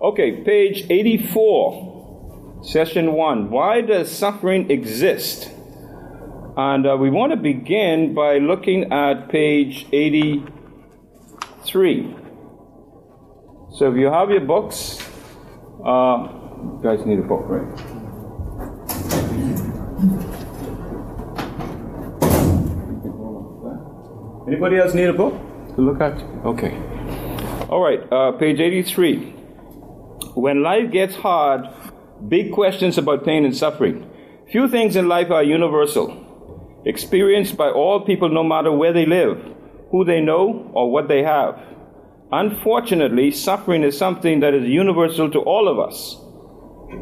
Okay, page 84, session 1. Why does suffering exist? And uh, we want to begin by looking at page 83. So if you have your books, uh, you guys need a book, right? Anybody else need a book to look at? Okay. All right, uh, page 83. When life gets hard, big questions about pain and suffering. Few things in life are universal, experienced by all people no matter where they live, who they know, or what they have. Unfortunately, suffering is something that is universal to all of us.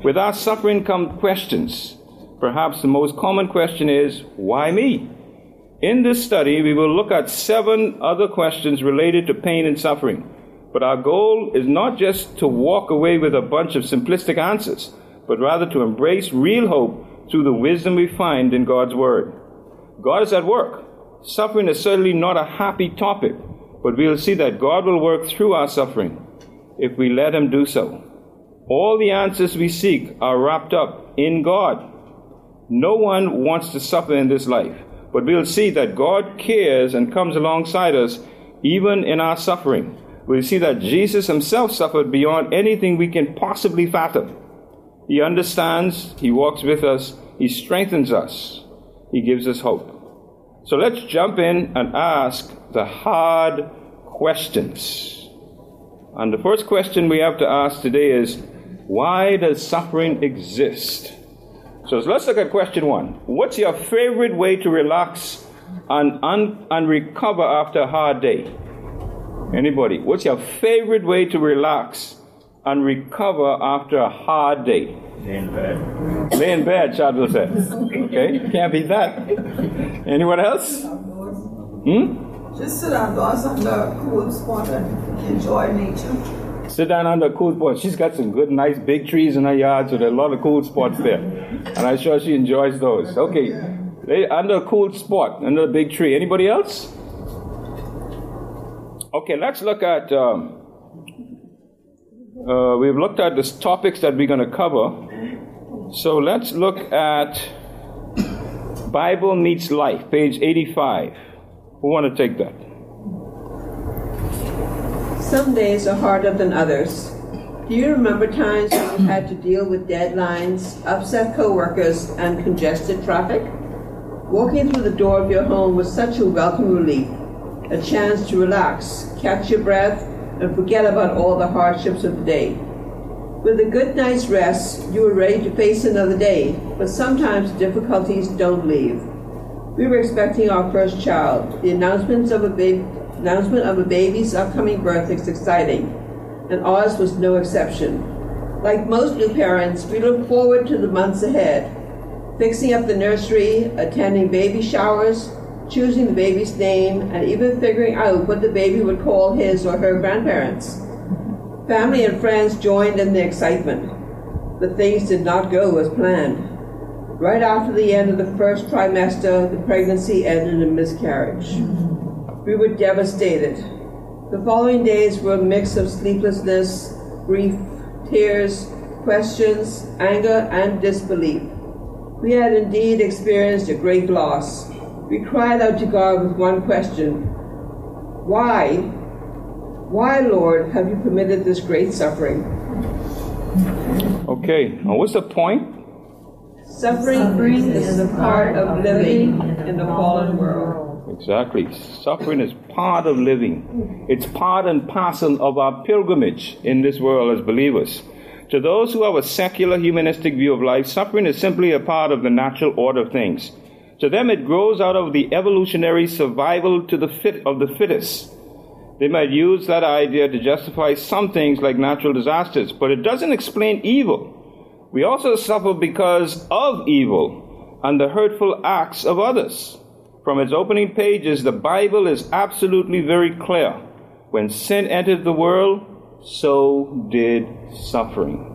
With our suffering come questions. Perhaps the most common question is, why me? In this study, we will look at seven other questions related to pain and suffering. But our goal is not just to walk away with a bunch of simplistic answers, but rather to embrace real hope through the wisdom we find in God's Word. God is at work. Suffering is certainly not a happy topic, but we'll see that God will work through our suffering if we let Him do so. All the answers we seek are wrapped up in God. No one wants to suffer in this life. But we'll see that God cares and comes alongside us even in our suffering. We'll see that Jesus himself suffered beyond anything we can possibly fathom. He understands, He walks with us, He strengthens us, He gives us hope. So let's jump in and ask the hard questions. And the first question we have to ask today is why does suffering exist? So let's look at question one. What's your favorite way to relax and, and, and recover after a hard day? Anybody? What's your favorite way to relax and recover after a hard day? Lay in bed. Lay in bed, Chadwell says. Okay, can't beat that. Anyone else? Hmm? Just sit outdoors under a cool spot and enjoy nature. Sit down under a cool spot. She's got some good, nice big trees in her yard, so there are a lot of cool spots there. And I'm sure she enjoys those. Okay, under a cool spot, under a big tree. Anybody else? Okay, let's look at. Um, uh, we've looked at the topics that we're going to cover. So let's look at Bible Meets Life, page 85. Who want to take that? Some days are harder than others. Do you remember times when you had to deal with deadlines, upset coworkers, and congested traffic? Walking through the door of your home was such a welcome relief, a chance to relax, catch your breath, and forget about all the hardships of the day. With a good night's rest, you are ready to face another day, but sometimes difficulties don't leave. We were expecting our first child. The announcements of a baby announcement of a baby's upcoming birth is exciting, and ours was no exception. Like most new parents, we look forward to the months ahead, fixing up the nursery, attending baby showers, choosing the baby's name, and even figuring out what the baby would call his or her grandparents. Family and friends joined in the excitement, but things did not go as planned. Right after the end of the first trimester, the pregnancy ended in miscarriage. We were devastated. The following days were a mix of sleeplessness, grief, tears, questions, anger, and disbelief. We had indeed experienced a great loss. We cried out to God with one question Why? Why, Lord, have you permitted this great suffering? Okay, now what's the point? Suffering, suffering is a part of living in the fallen world. Exactly. Suffering is part of living. It's part and parcel of our pilgrimage in this world as believers. To those who have a secular humanistic view of life, suffering is simply a part of the natural order of things. To them, it grows out of the evolutionary survival to the fit of the fittest. They might use that idea to justify some things like natural disasters, but it doesn't explain evil. We also suffer because of evil and the hurtful acts of others. From its opening pages, the Bible is absolutely very clear. When sin entered the world, so did suffering.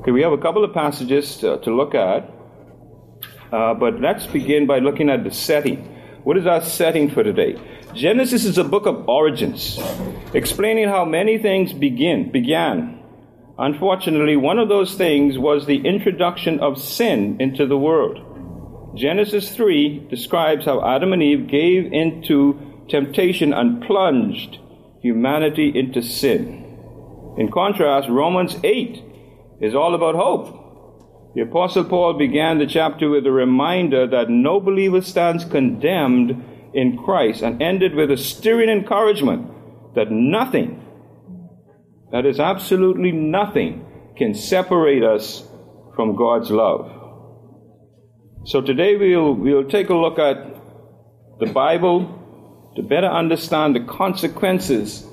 Okay, we have a couple of passages to, to look at, uh, but let's begin by looking at the setting. What is our setting for today? Genesis is a book of origins, explaining how many things begin, began, Unfortunately, one of those things was the introduction of sin into the world. Genesis 3 describes how Adam and Eve gave into temptation and plunged humanity into sin. In contrast, Romans 8 is all about hope. The Apostle Paul began the chapter with a reminder that no believer stands condemned in Christ and ended with a stirring encouragement that nothing, that is absolutely nothing, can separate us from God's love. So today we'll, we'll take a look at the Bible to better understand the consequences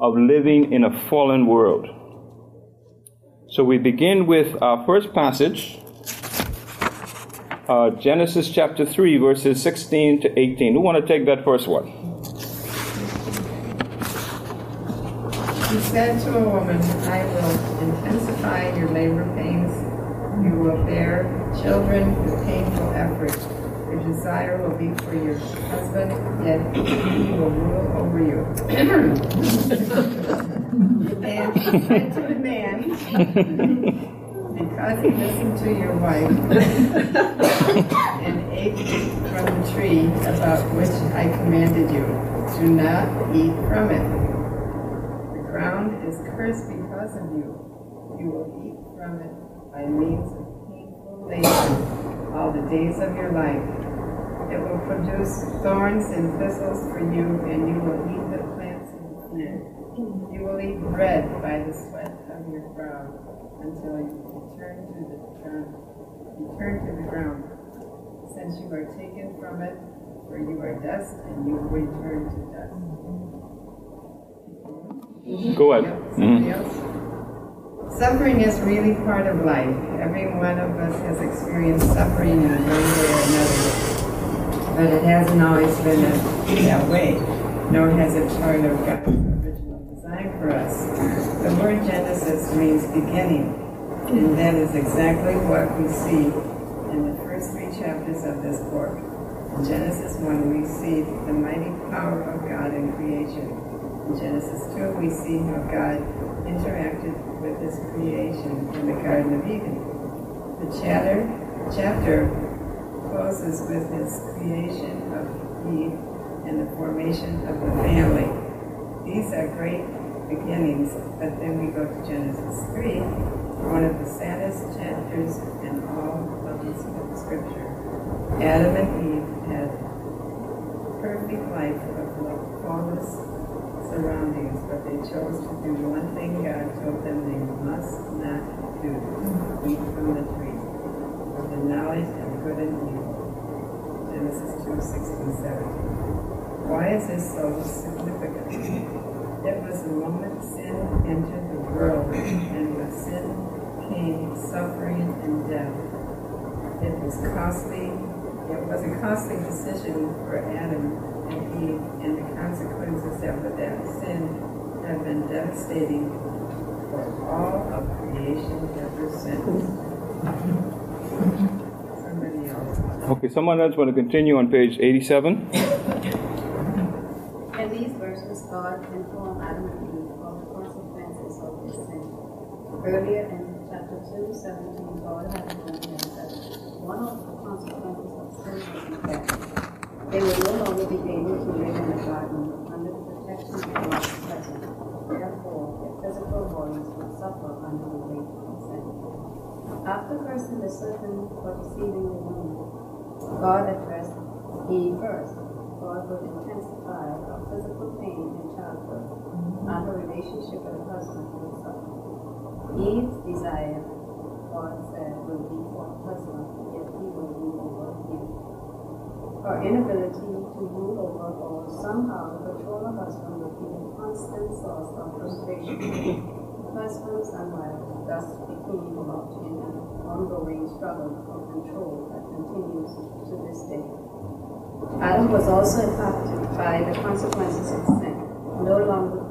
of living in a fallen world. So we begin with our first passage, uh, Genesis chapter 3, verses 16 to 18. Who want to take that first one? He said to a woman, I will intensify your labor pains. You will bear children with painful effort. Your desire will be for your husband, yet he will rule over you. and to the man, because he listened to your wife and ate from the tree about which I commanded you, do not eat from it. The ground is cursed because of you. You will eat from it by means of painful labor all the days of your life. It will produce thorns and thistles for you, and you will eat the plants of the field. Eat bread by the sweat of your brow until you return to the ground. To the ground, since you are taken from it, for you are dust, and you return to dust. Go ahead. Somebody? Mm-hmm. Suffering is really part of life. Every one of us has experienced suffering in one way or another. But it hasn't always been a, that way, nor has it part of God's original for us. The word Genesis means beginning, and that is exactly what we see in the first three chapters of this book. In Genesis 1, we see the mighty power of God in creation. In Genesis 2, we see how God interacted with his creation in the Garden of Eden. The chapter, chapter closes with his creation of Eve and the formation of the family. These are great beginnings, but then we go to Genesis 3, one of the saddest chapters in all of the scripture. Adam and Eve had perfect life of flawless surroundings, but they chose to do one thing God told them they must not do eat from the tree of the knowledge of good and evil. Genesis 2 16 17. Why is this so significant? It was the moment sin entered the world, and with sin came suffering and death. It was costly. It was a costly decision for Adam and Eve, and the consequences of that sin have been devastating for all of creation ever since. Somebody else. Okay, someone else want to continue on page 87? In these verses, God informed Adam and Eve of the consequences of their sin. Earlier in chapter 2, 17, God had them that one of the consequences of sin was death. They would no longer be able to live in the garden under the protection of God's presence. Therefore, their physical bodies would suffer under the weight of sin. After cursing the serpent for deceiving the woman, God addressed Eve first. God would intensify her physical pain in childbirth, and her relationship with husband. Eve's desire, God said, will be for husband, yet he will rule over you. Her inability to rule over or somehow control her husband will be a constant source of frustration. Husbands and wives thus became locked in an ongoing struggle for control that continues to this day. Adam was also impacted by the consequences of sin. No longer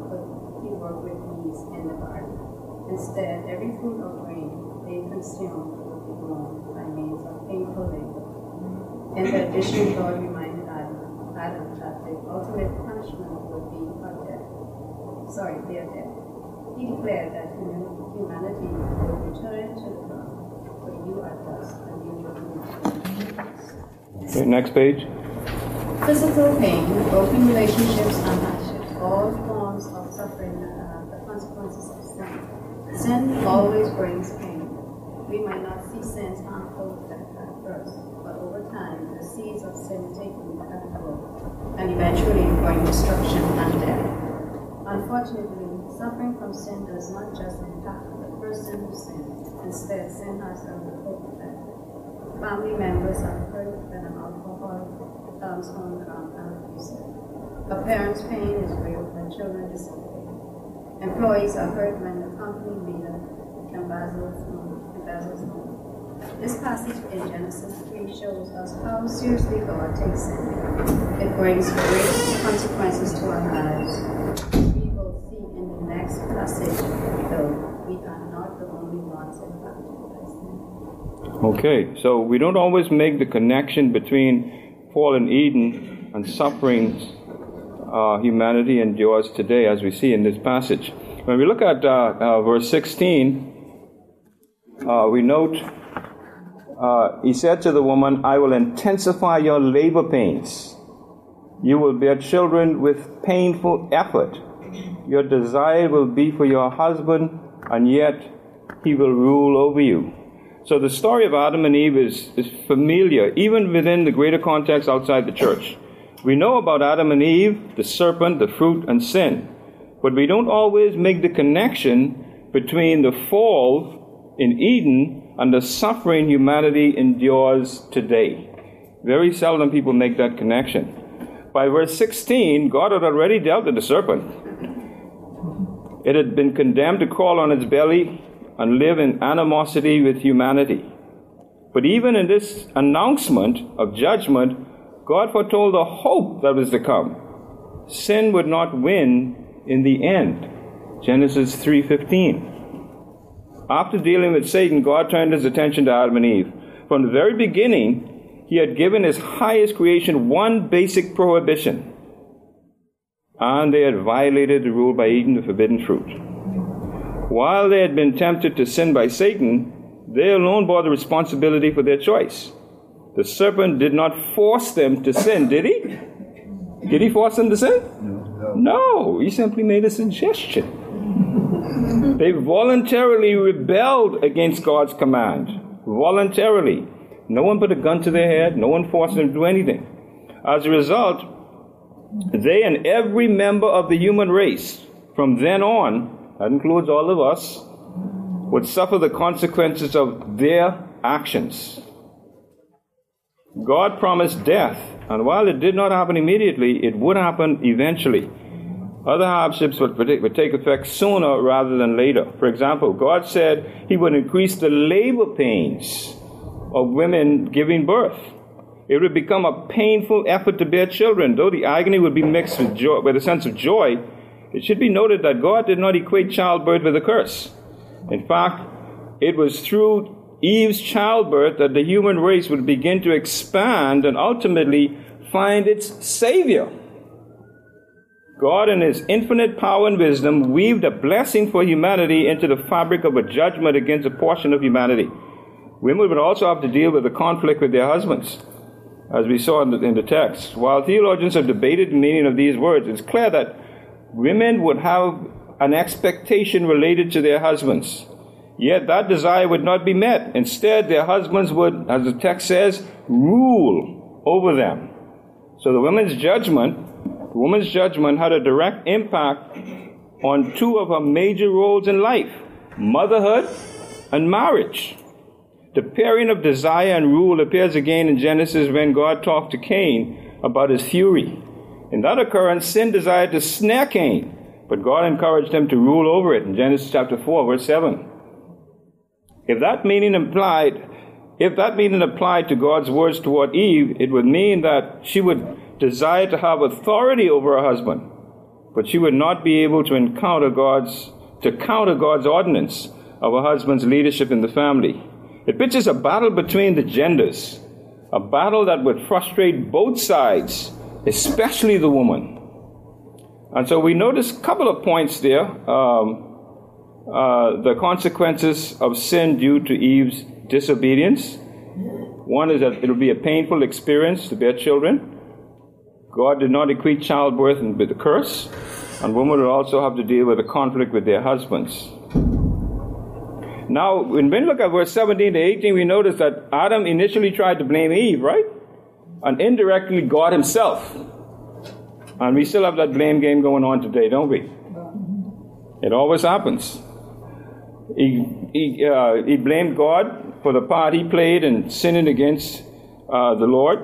Instead, every food or grain they consumed will be grown by means of painful labor. In addition, God reminded Adam, Adam that the ultimate punishment would be death. Sorry, their death. He declared that humanity would return to the ground, for you are dust, and you will move. Okay, next page. Physical pain, broken relationships, and hardship, all Sin always brings pain. We might not see sin's harmful effect at first, but over time, the seeds of sin take root and grow, and eventually bring destruction and death. Unfortunately, suffering from sin does not just impact the person who sinned. Instead, sin has a ripple effect. Family members are hurt when an alcoholic becomes home drunk and abusive. A parent's pain is real when children disobey. Employees are hurt when the company leader embezzles embezzles money. This passage in Genesis 3 shows us how seriously God takes sin. It brings great consequences to our lives. We will see in the next passage, though, we are not the only ones impacted by sin. Okay, so we don't always make the connection between Fall fallen Eden and sufferings uh, humanity endures today, as we see in this passage. When we look at uh, uh, verse 16, uh, we note uh, he said to the woman, I will intensify your labor pains. You will bear children with painful effort. Your desire will be for your husband, and yet he will rule over you. So the story of Adam and Eve is, is familiar, even within the greater context outside the church. We know about Adam and Eve, the serpent, the fruit, and sin. But we don't always make the connection between the fall in Eden and the suffering humanity endures today. Very seldom people make that connection. By verse 16, God had already dealt with the serpent. It had been condemned to crawl on its belly and live in animosity with humanity. But even in this announcement of judgment, God foretold the hope that was to come. Sin would not win in the end. Genesis 3:15. After dealing with Satan, God turned his attention to Adam and Eve. From the very beginning, he had given his highest creation one basic prohibition. And they had violated the rule by eating the forbidden fruit. While they had been tempted to sin by Satan, they alone bore the responsibility for their choice. The serpent did not force them to sin, did he? Did he force them to sin? No. No, no he simply made a suggestion. they voluntarily rebelled against God's command. Voluntarily. No one put a gun to their head, no one forced them to do anything. As a result, they and every member of the human race from then on that includes all of us, would suffer the consequences of their actions. God promised death, and while it did not happen immediately, it would happen eventually. Other hardships would, would take effect sooner rather than later. For example, God said He would increase the labor pains of women giving birth. It would become a painful effort to bear children, though the agony would be mixed with, joy, with a sense of joy. It should be noted that God did not equate childbirth with a curse. In fact, it was through Eve's childbirth that the human race would begin to expand and ultimately find its Savior. God, in His infinite power and wisdom, weaved a blessing for humanity into the fabric of a judgment against a portion of humanity. Women would also have to deal with the conflict with their husbands, as we saw in the, in the text. While theologians have debated the meaning of these words, it's clear that women would have an expectation related to their husbands. Yet that desire would not be met. Instead, their husbands would, as the text says, rule over them. So the woman's judgment, the woman's judgment had a direct impact on two of her major roles in life motherhood and marriage. The pairing of desire and rule appears again in Genesis when God talked to Cain about his fury. In that occurrence, sin desired to snare Cain, but God encouraged him to rule over it in Genesis chapter 4, verse 7. If that meaning implied, if that meaning applied to God's words toward Eve, it would mean that she would desire to have authority over her husband, but she would not be able to encounter God's, to counter God's ordinance of her husband's leadership in the family. It pictures a battle between the genders, a battle that would frustrate both sides, especially the woman. And so we notice a couple of points there. Um, uh, the consequences of sin due to Eve's disobedience. One is that it'll be a painful experience to bear children. God did not equate childbirth with a curse, and women will also have to deal with a conflict with their husbands. Now, when we look at verse 17 to 18, we notice that Adam initially tried to blame Eve, right? And indirectly, God Himself. And we still have that blame game going on today, don't we? It always happens. He, he, uh, he blamed God for the part he played in sinning against uh, the Lord.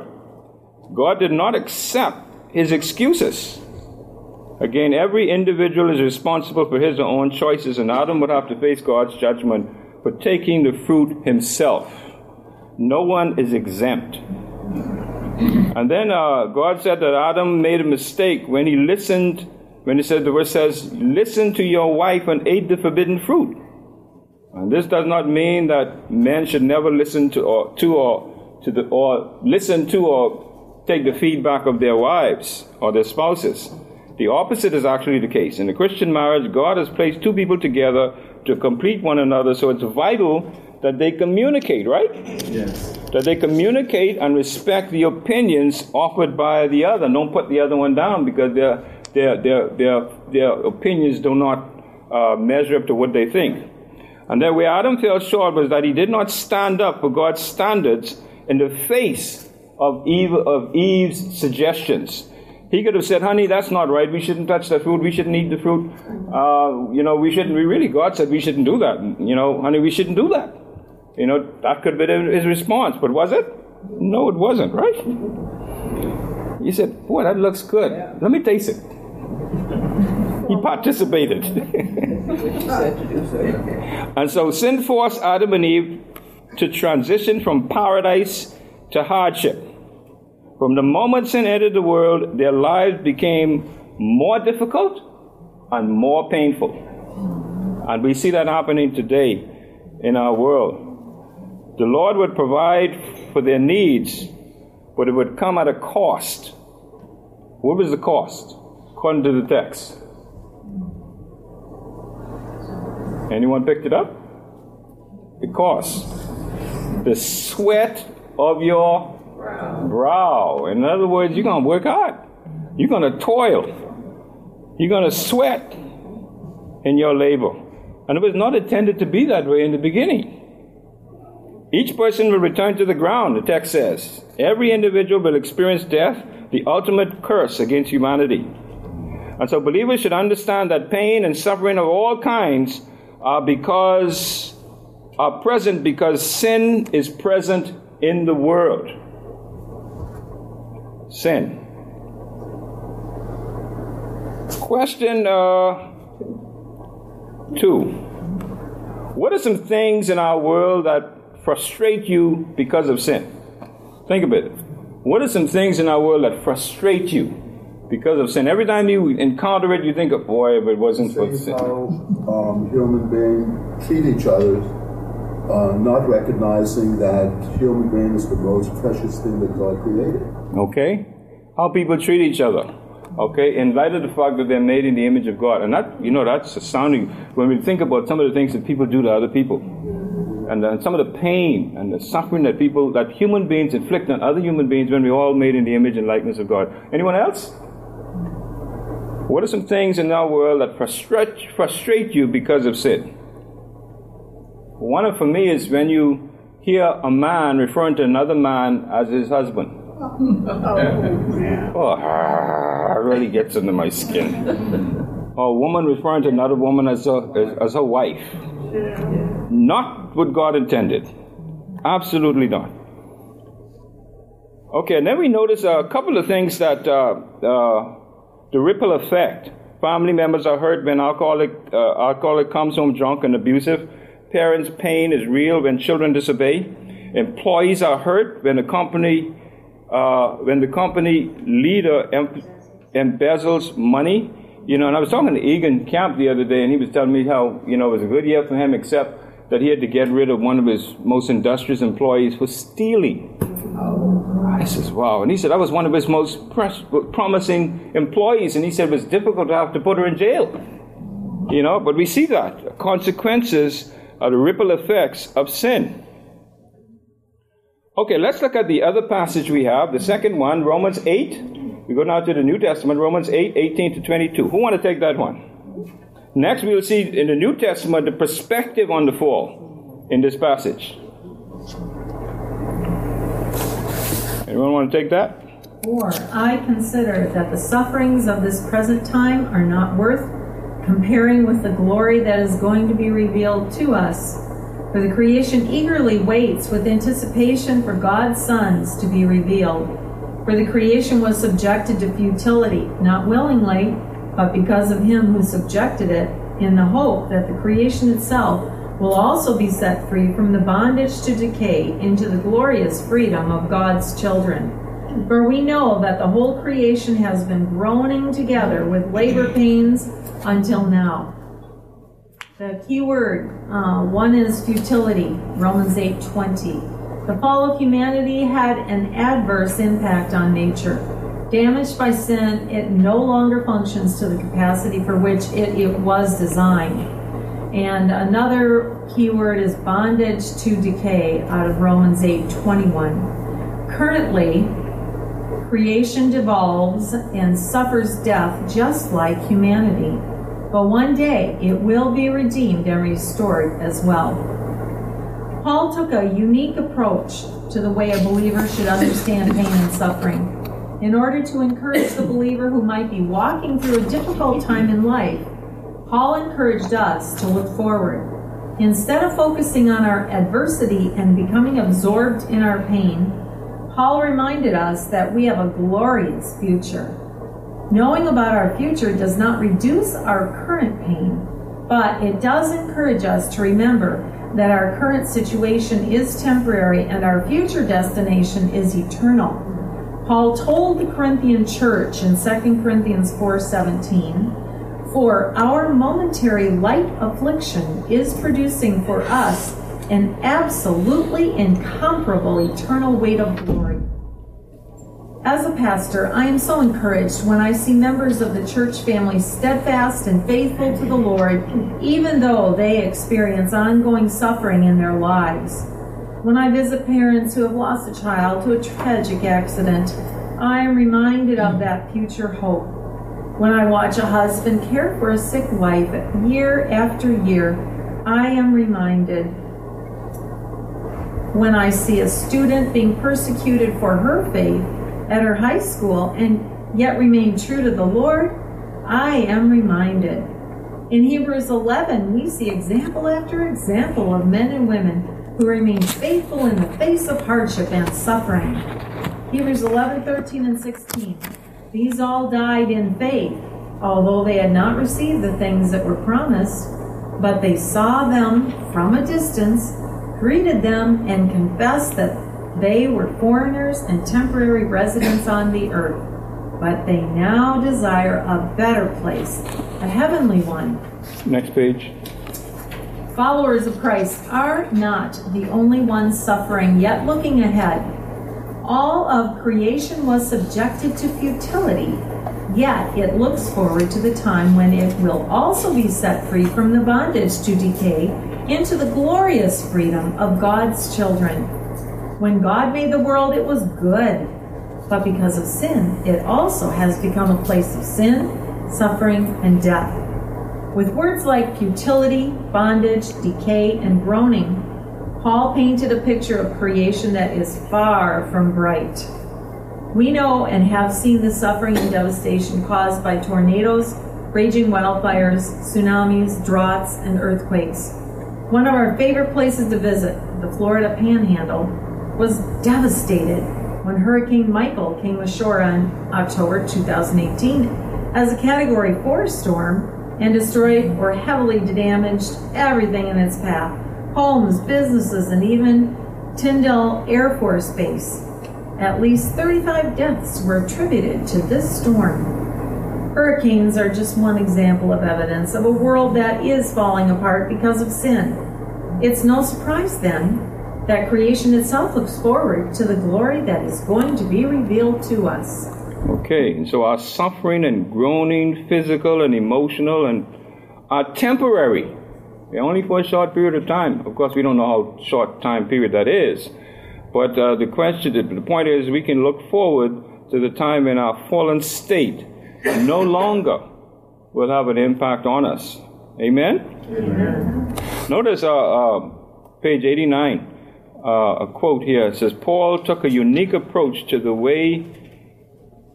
God did not accept his excuses. Again, every individual is responsible for his own choices, and Adam would have to face God's judgment for taking the fruit himself. No one is exempt. And then uh, God said that Adam made a mistake when he listened, when he said, the verse says, listen to your wife and ate the forbidden fruit. And this does not mean that men should never listen to or to or to the or listen to or take the feedback of their wives or their spouses. The opposite is actually the case. In a Christian marriage, God has placed two people together to complete one another, so it's vital that they communicate, right? Yes. That they communicate and respect the opinions offered by the other. Don't put the other one down because their their their their, their opinions do not uh, measure up to what they think. And then where Adam fell short was that he did not stand up for God's standards in the face of Eve of Eve's suggestions. He could have said, honey, that's not right. We shouldn't touch the fruit. We shouldn't eat the fruit. Uh, you know, we shouldn't, we really, God said we shouldn't do that. You know, honey, we shouldn't do that. You know, that could have been his response, but was it? No, it wasn't, right? He said, boy, that looks good. Let me taste it. He participated. and so sin forced Adam and Eve to transition from paradise to hardship. From the moment sin entered the world, their lives became more difficult and more painful. And we see that happening today in our world. The Lord would provide for their needs, but it would come at a cost. What was the cost? According to the text. Anyone picked it up? Cost. The sweat of your brow. In other words, you're going to work hard. You're going to toil. You're going to sweat in your labor. And it was not intended to be that way in the beginning. Each person will return to the ground, the text says. Every individual will experience death, the ultimate curse against humanity. And so believers should understand that pain and suffering of all kinds are because are present because sin is present in the world. Sin. Question uh, two. What are some things in our world that frustrate you because of sin? Think of it. What are some things in our world that frustrate you because of sin? Every time you encounter it, you think, of, boy, if it wasn't for sin. how um, human beings treat each other, uh, not recognizing that human being is the most precious thing that God created. Okay? How people treat each other. Okay? In light of the fact that they're made in the image of God. And that, you know, that's astounding when we think about some of the things that people do to other people. And then some of the pain and the suffering that people, that human beings inflict on other human beings when we're all made in the image and likeness of God. Anyone else? What are some things in our world that frustrate, frustrate you because of sin? One of for me is when you hear a man referring to another man as his husband. Oh, it really gets under my skin. Or a woman referring to another woman as her, as, as her wife. Not what God intended. Absolutely not. Okay, and then we notice a couple of things that uh, uh, the ripple effect. Family members are hurt when alcoholic, uh, alcoholic comes home drunk and abusive. Parents' pain is real when children disobey. Employees are hurt when the company, uh, when the company leader em- embezzles money. You know, and I was talking to Egan Camp the other day, and he was telling me how you know it was a good year for him, except that he had to get rid of one of his most industrious employees for stealing. I says, wow. And he said, I was one of his most pres- promising employees. And he said it was difficult to have to put her in jail. You know, but we see that. Consequences are the ripple effects of sin. Okay, let's look at the other passage we have, the second one, Romans 8. We go now to the New Testament, Romans 8, 18 to 22. Who want to take that one? Next, we'll see in the New Testament the perspective on the fall in this passage. Anyone want to take that? For I consider that the sufferings of this present time are not worth comparing with the glory that is going to be revealed to us. For the creation eagerly waits with anticipation for God's sons to be revealed. For the creation was subjected to futility, not willingly, but because of him who subjected it, in the hope that the creation itself will also be set free from the bondage to decay into the glorious freedom of God's children. For we know that the whole creation has been groaning together with labor pains until now. The key word, uh, one is futility, Romans 8:20. The fall of humanity had an adverse impact on nature. Damaged by sin, it no longer functions to the capacity for which it, it was designed. And another keyword is bondage to decay out of Romans 8:21. Currently, creation devolves and suffers death just like humanity. But one day it will be redeemed and restored as well. Paul took a unique approach to the way a believer should understand pain and suffering. In order to encourage the believer who might be walking through a difficult time in life, Paul encouraged us to look forward. Instead of focusing on our adversity and becoming absorbed in our pain, Paul reminded us that we have a glorious future. Knowing about our future does not reduce our current pain, but it does encourage us to remember that our current situation is temporary and our future destination is eternal. Paul told the Corinthian church in 2 Corinthians 4:17, "For our momentary light affliction is producing for us an absolutely incomparable eternal weight of glory." As a pastor, I am so encouraged when I see members of the church family steadfast and faithful to the Lord, even though they experience ongoing suffering in their lives. When I visit parents who have lost a child to a tragic accident, I am reminded of that future hope. When I watch a husband care for a sick wife year after year, I am reminded. When I see a student being persecuted for her faith, at her high school and yet remain true to the Lord, I am reminded. In Hebrews 11, we see example after example of men and women who remain faithful in the face of hardship and suffering. Hebrews 11, 13, and 16. These all died in faith, although they had not received the things that were promised, but they saw them from a distance, greeted them, and confessed that they were foreigners and temporary residents on the earth, but they now desire a better place, a heavenly one. Next page. Followers of Christ are not the only ones suffering, yet looking ahead. All of creation was subjected to futility, yet it looks forward to the time when it will also be set free from the bondage to decay into the glorious freedom of God's children. When God made the world, it was good. But because of sin, it also has become a place of sin, suffering, and death. With words like futility, bondage, decay, and groaning, Paul painted a picture of creation that is far from bright. We know and have seen the suffering and devastation caused by tornadoes, raging wildfires, tsunamis, droughts, and earthquakes. One of our favorite places to visit, the Florida Panhandle, was devastated when Hurricane Michael came ashore on October 2018 as a Category 4 storm and destroyed or heavily damaged everything in its path homes, businesses, and even Tyndall Air Force Base. At least 35 deaths were attributed to this storm. Hurricanes are just one example of evidence of a world that is falling apart because of sin. It's no surprise then that creation itself looks forward to the glory that is going to be revealed to us. Okay, so our suffering and groaning, physical and emotional, and are temporary. Only for a short period of time. Of course, we don't know how short time period that is, But uh, the question, the point is, we can look forward to the time in our fallen state no longer will have an impact on us. Amen? Amen. Notice uh, uh, page 89, uh, a quote here. It says, Paul took a unique approach to the way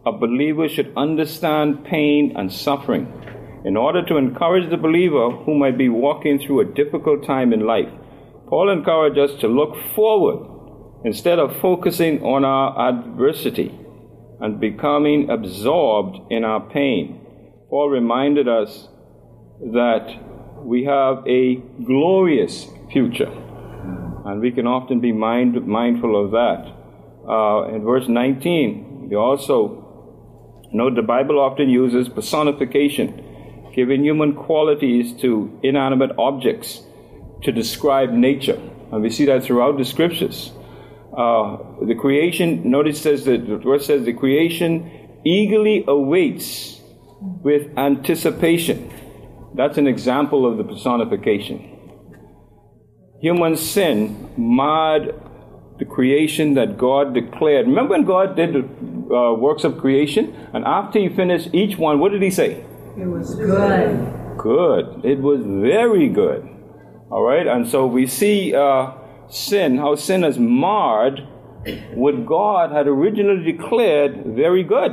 a believer should understand pain and suffering in order to encourage the believer who might be walking through a difficult time in life. Paul encouraged us to look forward instead of focusing on our adversity and becoming absorbed in our pain. Paul reminded us that we have a glorious future, and we can often be mind, mindful of that. Uh, in verse 19, we also note the Bible often uses personification, giving human qualities to inanimate objects to describe nature. And we see that throughout the scriptures. Uh, the creation, notice says that the verse says the creation eagerly awaits with anticipation. That's an example of the personification. Human sin marred the creation that God declared. Remember when God did the uh, works of creation? And after he finished each one, what did he say? It was good. Good. It was very good. All right. And so we see uh, sin, how sin has marred what God had originally declared very good.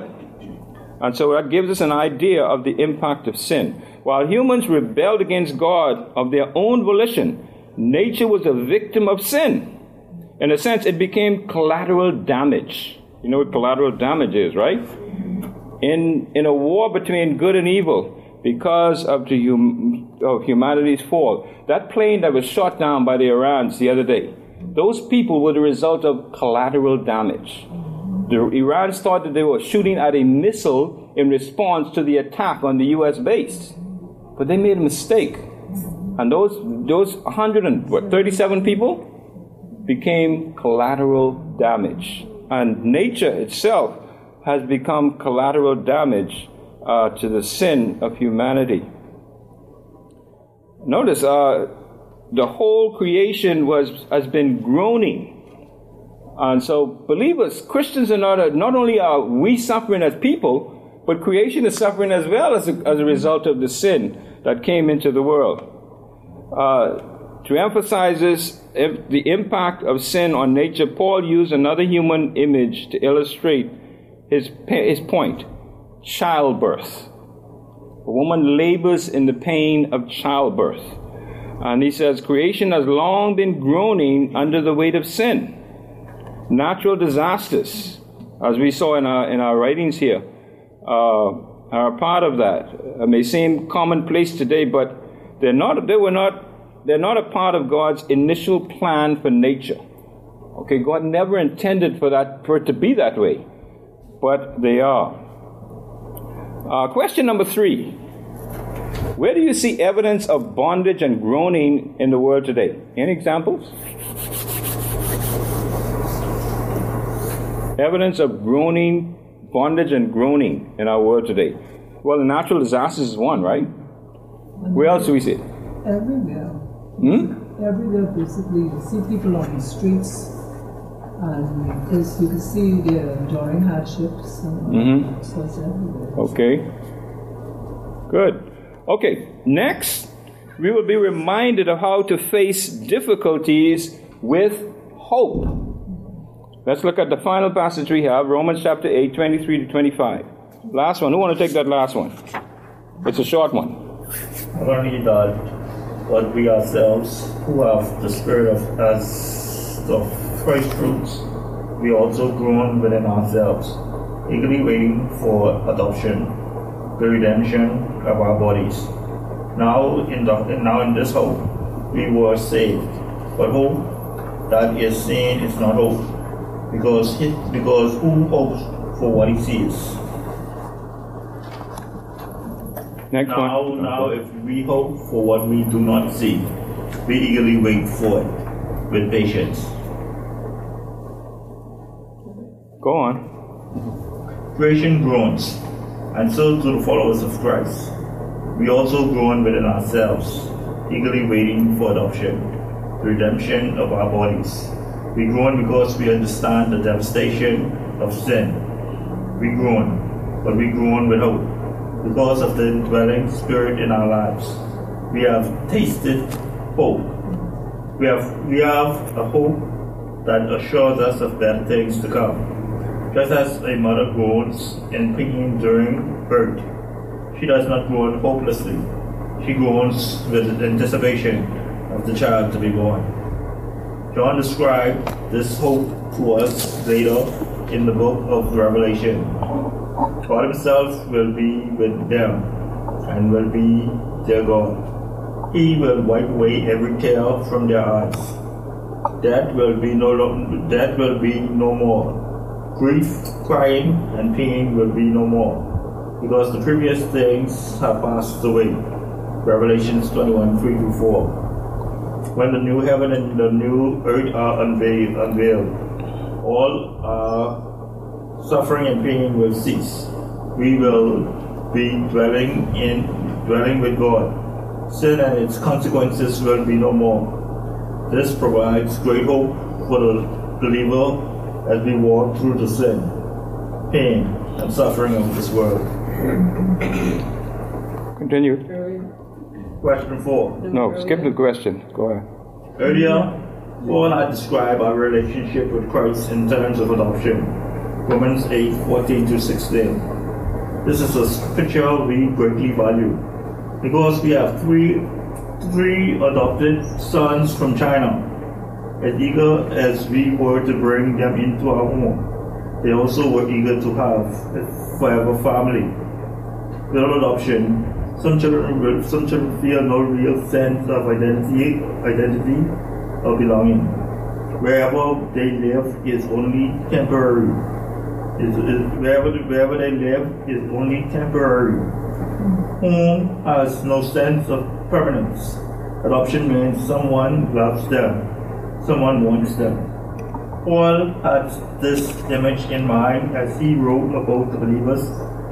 And so that gives us an idea of the impact of sin. While humans rebelled against God of their own volition, nature was a victim of sin. In a sense, it became collateral damage. You know what collateral damage is, right? In, in a war between good and evil, because of, the hum, of humanity's fall. That plane that was shot down by the Iranians the other day, those people were the result of collateral damage. The Irans thought that they were shooting at a missile in response to the attack on the U.S. base, but they made a mistake, and those those 137 people became collateral damage, and nature itself has become collateral damage uh, to the sin of humanity. Notice uh, the whole creation was has been groaning. And so, believers, Christians are not, not only are we suffering as people, but creation is suffering as well as a, as a result of the sin that came into the world. Uh, to emphasize this, the impact of sin on nature, Paul used another human image to illustrate his, his point childbirth. A woman labors in the pain of childbirth. And he says, creation has long been groaning under the weight of sin. Natural disasters, as we saw in our, in our writings here, uh, are a part of that. It may seem commonplace today, but they're not, they were not, they're not a part of God's initial plan for nature. Okay, God never intended for that, for it to be that way, but they are. Uh, question number three Where do you see evidence of bondage and groaning in the world today? Any examples? Evidence of groaning, bondage, and groaning in our world today. Well, the natural disasters is one, right? Where else do we see it? Everywhere. Hmm? Everywhere, basically. You see people on the streets, and because you can see they're enduring hardships. And Mhm. So it's everywhere. Okay. Good. Okay, next, we will be reminded of how to face difficulties with hope. Let's look at the final passage we have, Romans chapter 8, 23 to 25. Last one. Who want to take that last one? It's a short one. Only that, but we ourselves who have the spirit of as of first fruits, we also groan within ourselves, eagerly waiting for adoption, the redemption of our bodies. Now in the now in this hope we were saved, but hope that is seen is not hope, because it, because who hopes for what he sees? Next Now, one. now, if we hope for what we do not see, we eagerly wait for it with patience. Go on. Creation groans, and so do the followers of Christ. We also groan within ourselves, eagerly waiting for adoption, the redemption of our bodies. We groan because we understand the devastation of sin. We groan, but we groan with hope because of the indwelling spirit in our lives. We have tasted hope. We have, we have a hope that assures us of better things to come. Just as a mother groans in pain during birth, she does not groan hopelessly. She groans with anticipation of the child to be born. John described this hope to us later in the book of Revelation. God Himself will be with them and will be their God. He will wipe away every tear from their eyes. Death will be no lo- death will be no more. Grief, crying, and pain will be no more, because the previous things have passed away. Revelations 21, 3 to 4 when the new heaven and the new earth are unveiled, unveiled all our suffering and pain will cease. We will be dwelling in dwelling with God. Sin and its consequences will be no more. This provides great hope for the believer as we walk through the sin, pain, and suffering of this world. Continue. Question four. No, skip the question. Go ahead. Earlier, Paul had described our relationship with Christ in terms of adoption. Romans 8 14 to 16. This is a scripture we greatly value because we have three, three adopted sons from China. As eager as we were to bring them into our home, they also were eager to have a forever family. Without adoption, some children, will, some children feel no real sense of identity, identity or belonging. Wherever they live is only temporary. Is, wherever, wherever they live is only temporary. Home has no sense of permanence. Adoption means someone loves them, someone wants them. Paul had this image in mind as he wrote about the believers'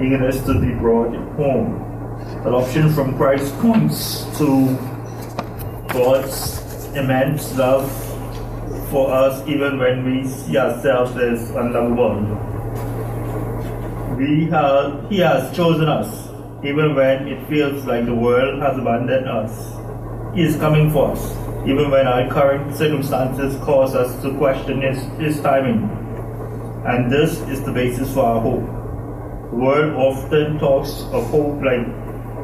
eagerness to be brought home. Adoption from Christ points to God's immense love for us even when we see ourselves as unlovable. We have, he has chosen us even when it feels like the world has abandoned us. He is coming for us even when our current circumstances cause us to question his, his timing. And this is the basis for our hope. The world often talks of hope like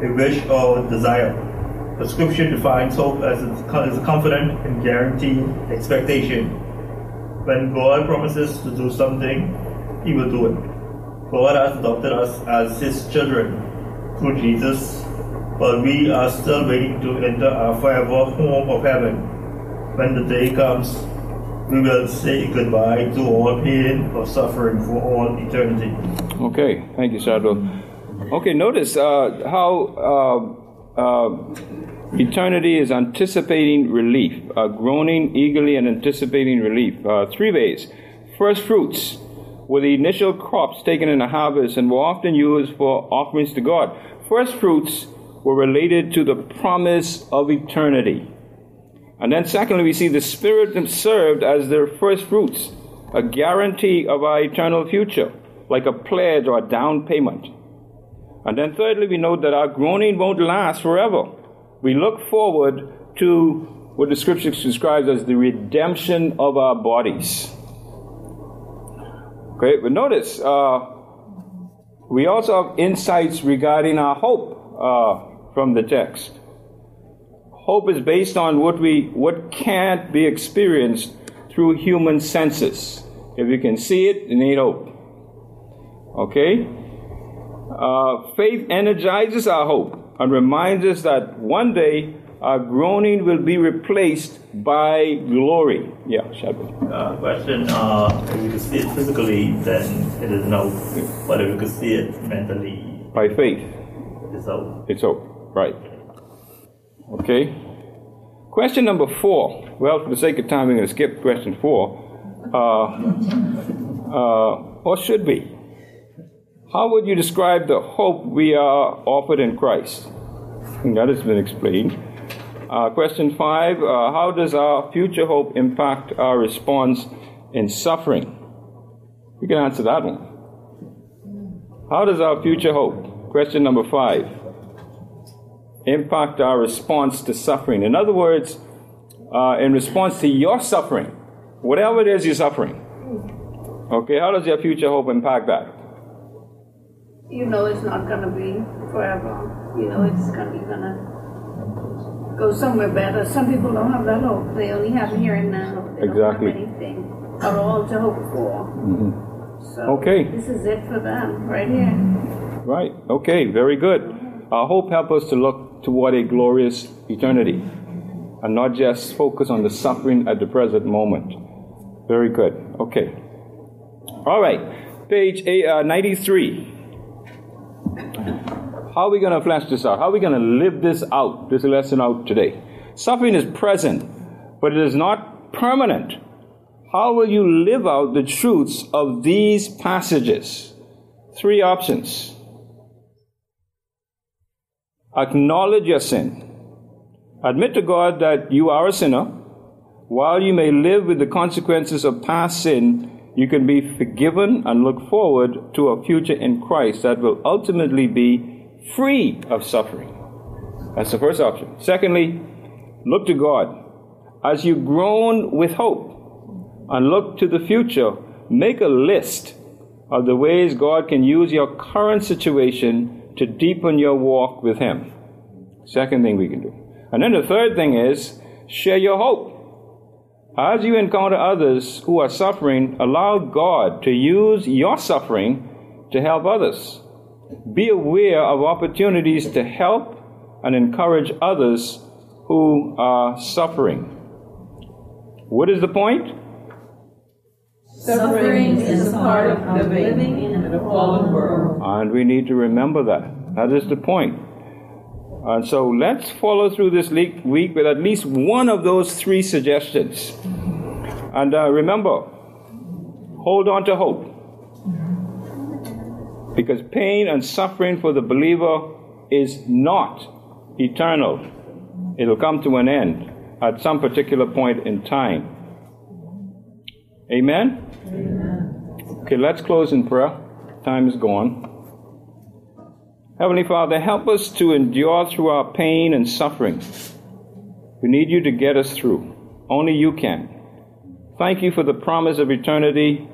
a wish or desire. The scripture defines hope as a, as a confident and guaranteed expectation. When God promises to do something, He will do it. God has adopted us as His children through Jesus, but we are still waiting to enter our forever home of heaven. When the day comes, we will say goodbye to all pain or suffering for all eternity. Okay, thank you, Sadhu. Okay, notice uh, how uh, uh, eternity is anticipating relief, uh, groaning eagerly and anticipating relief. Uh, three ways. First fruits were the initial crops taken in the harvest and were often used for offerings to God. First fruits were related to the promise of eternity. And then, secondly, we see the Spirit served as their first fruits, a guarantee of our eternal future, like a pledge or a down payment. And then, thirdly, we note that our groaning won't last forever. We look forward to what the scripture describes as the redemption of our bodies. Okay, but notice, uh, we also have insights regarding our hope uh, from the text. Hope is based on what we what can't be experienced through human senses. If you can see it, you need hope. Okay? Uh, faith energizes our hope and reminds us that one day our groaning will be replaced by glory. Yeah, Shabbat. Uh, question uh, if you could see it physically, then it is no. But if you can see it mentally, By faith, it's hope. it's hope. Right. Okay. Question number four. Well, for the sake of time, we're going to skip question four. Uh, uh, or should we? How would you describe the hope we are offered in Christ? That has been explained. Uh, question five uh, How does our future hope impact our response in suffering? You can answer that one. How does our future hope, question number five, impact our response to suffering? In other words, uh, in response to your suffering, whatever it is you're suffering, okay, how does your future hope impact that? You know it's not gonna be forever. You know it's gonna be gonna go somewhere better. Some people don't have that hope. They only have here and now. They Exactly. don't have anything at all to hope for. Mhm. So Okay. this is it for them right here. Right. Okay. Very good. Our hope helps us to look toward a glorious eternity and not just focus on the suffering at the present moment. Very good. Okay. All right. Page eight, uh, 93. How are we going to flesh this out? How are we going to live this out, this lesson out today? Suffering is present, but it is not permanent. How will you live out the truths of these passages? Three options. Acknowledge your sin. Admit to God that you are a sinner. While you may live with the consequences of past sin, you can be forgiven and look forward to a future in Christ that will ultimately be free of suffering. That's the first option. Secondly, look to God. As you groan with hope and look to the future, make a list of the ways God can use your current situation to deepen your walk with Him. Second thing we can do. And then the third thing is share your hope. As you encounter others who are suffering, allow God to use your suffering to help others. Be aware of opportunities to help and encourage others who are suffering. What is the point? Suffering is a part of living in a fallen world. And we need to remember that. That is the point. And so let's follow through this week with at least one of those three suggestions. And uh, remember, hold on to hope. Because pain and suffering for the believer is not eternal, it'll come to an end at some particular point in time. Amen? Okay, let's close in prayer. Time is gone. Heavenly Father, help us to endure through our pain and suffering. We need you to get us through. Only you can. Thank you for the promise of eternity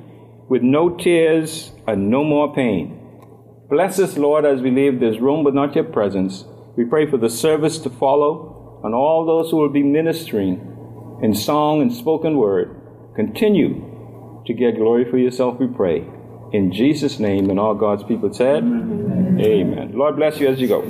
with no tears and no more pain. Bless us, Lord, as we leave this room but not your presence. We pray for the service to follow and all those who will be ministering in song and spoken word. Continue to get glory for yourself, we pray. In Jesus' name, and all God's people said, Amen. Amen. Lord bless you as you go.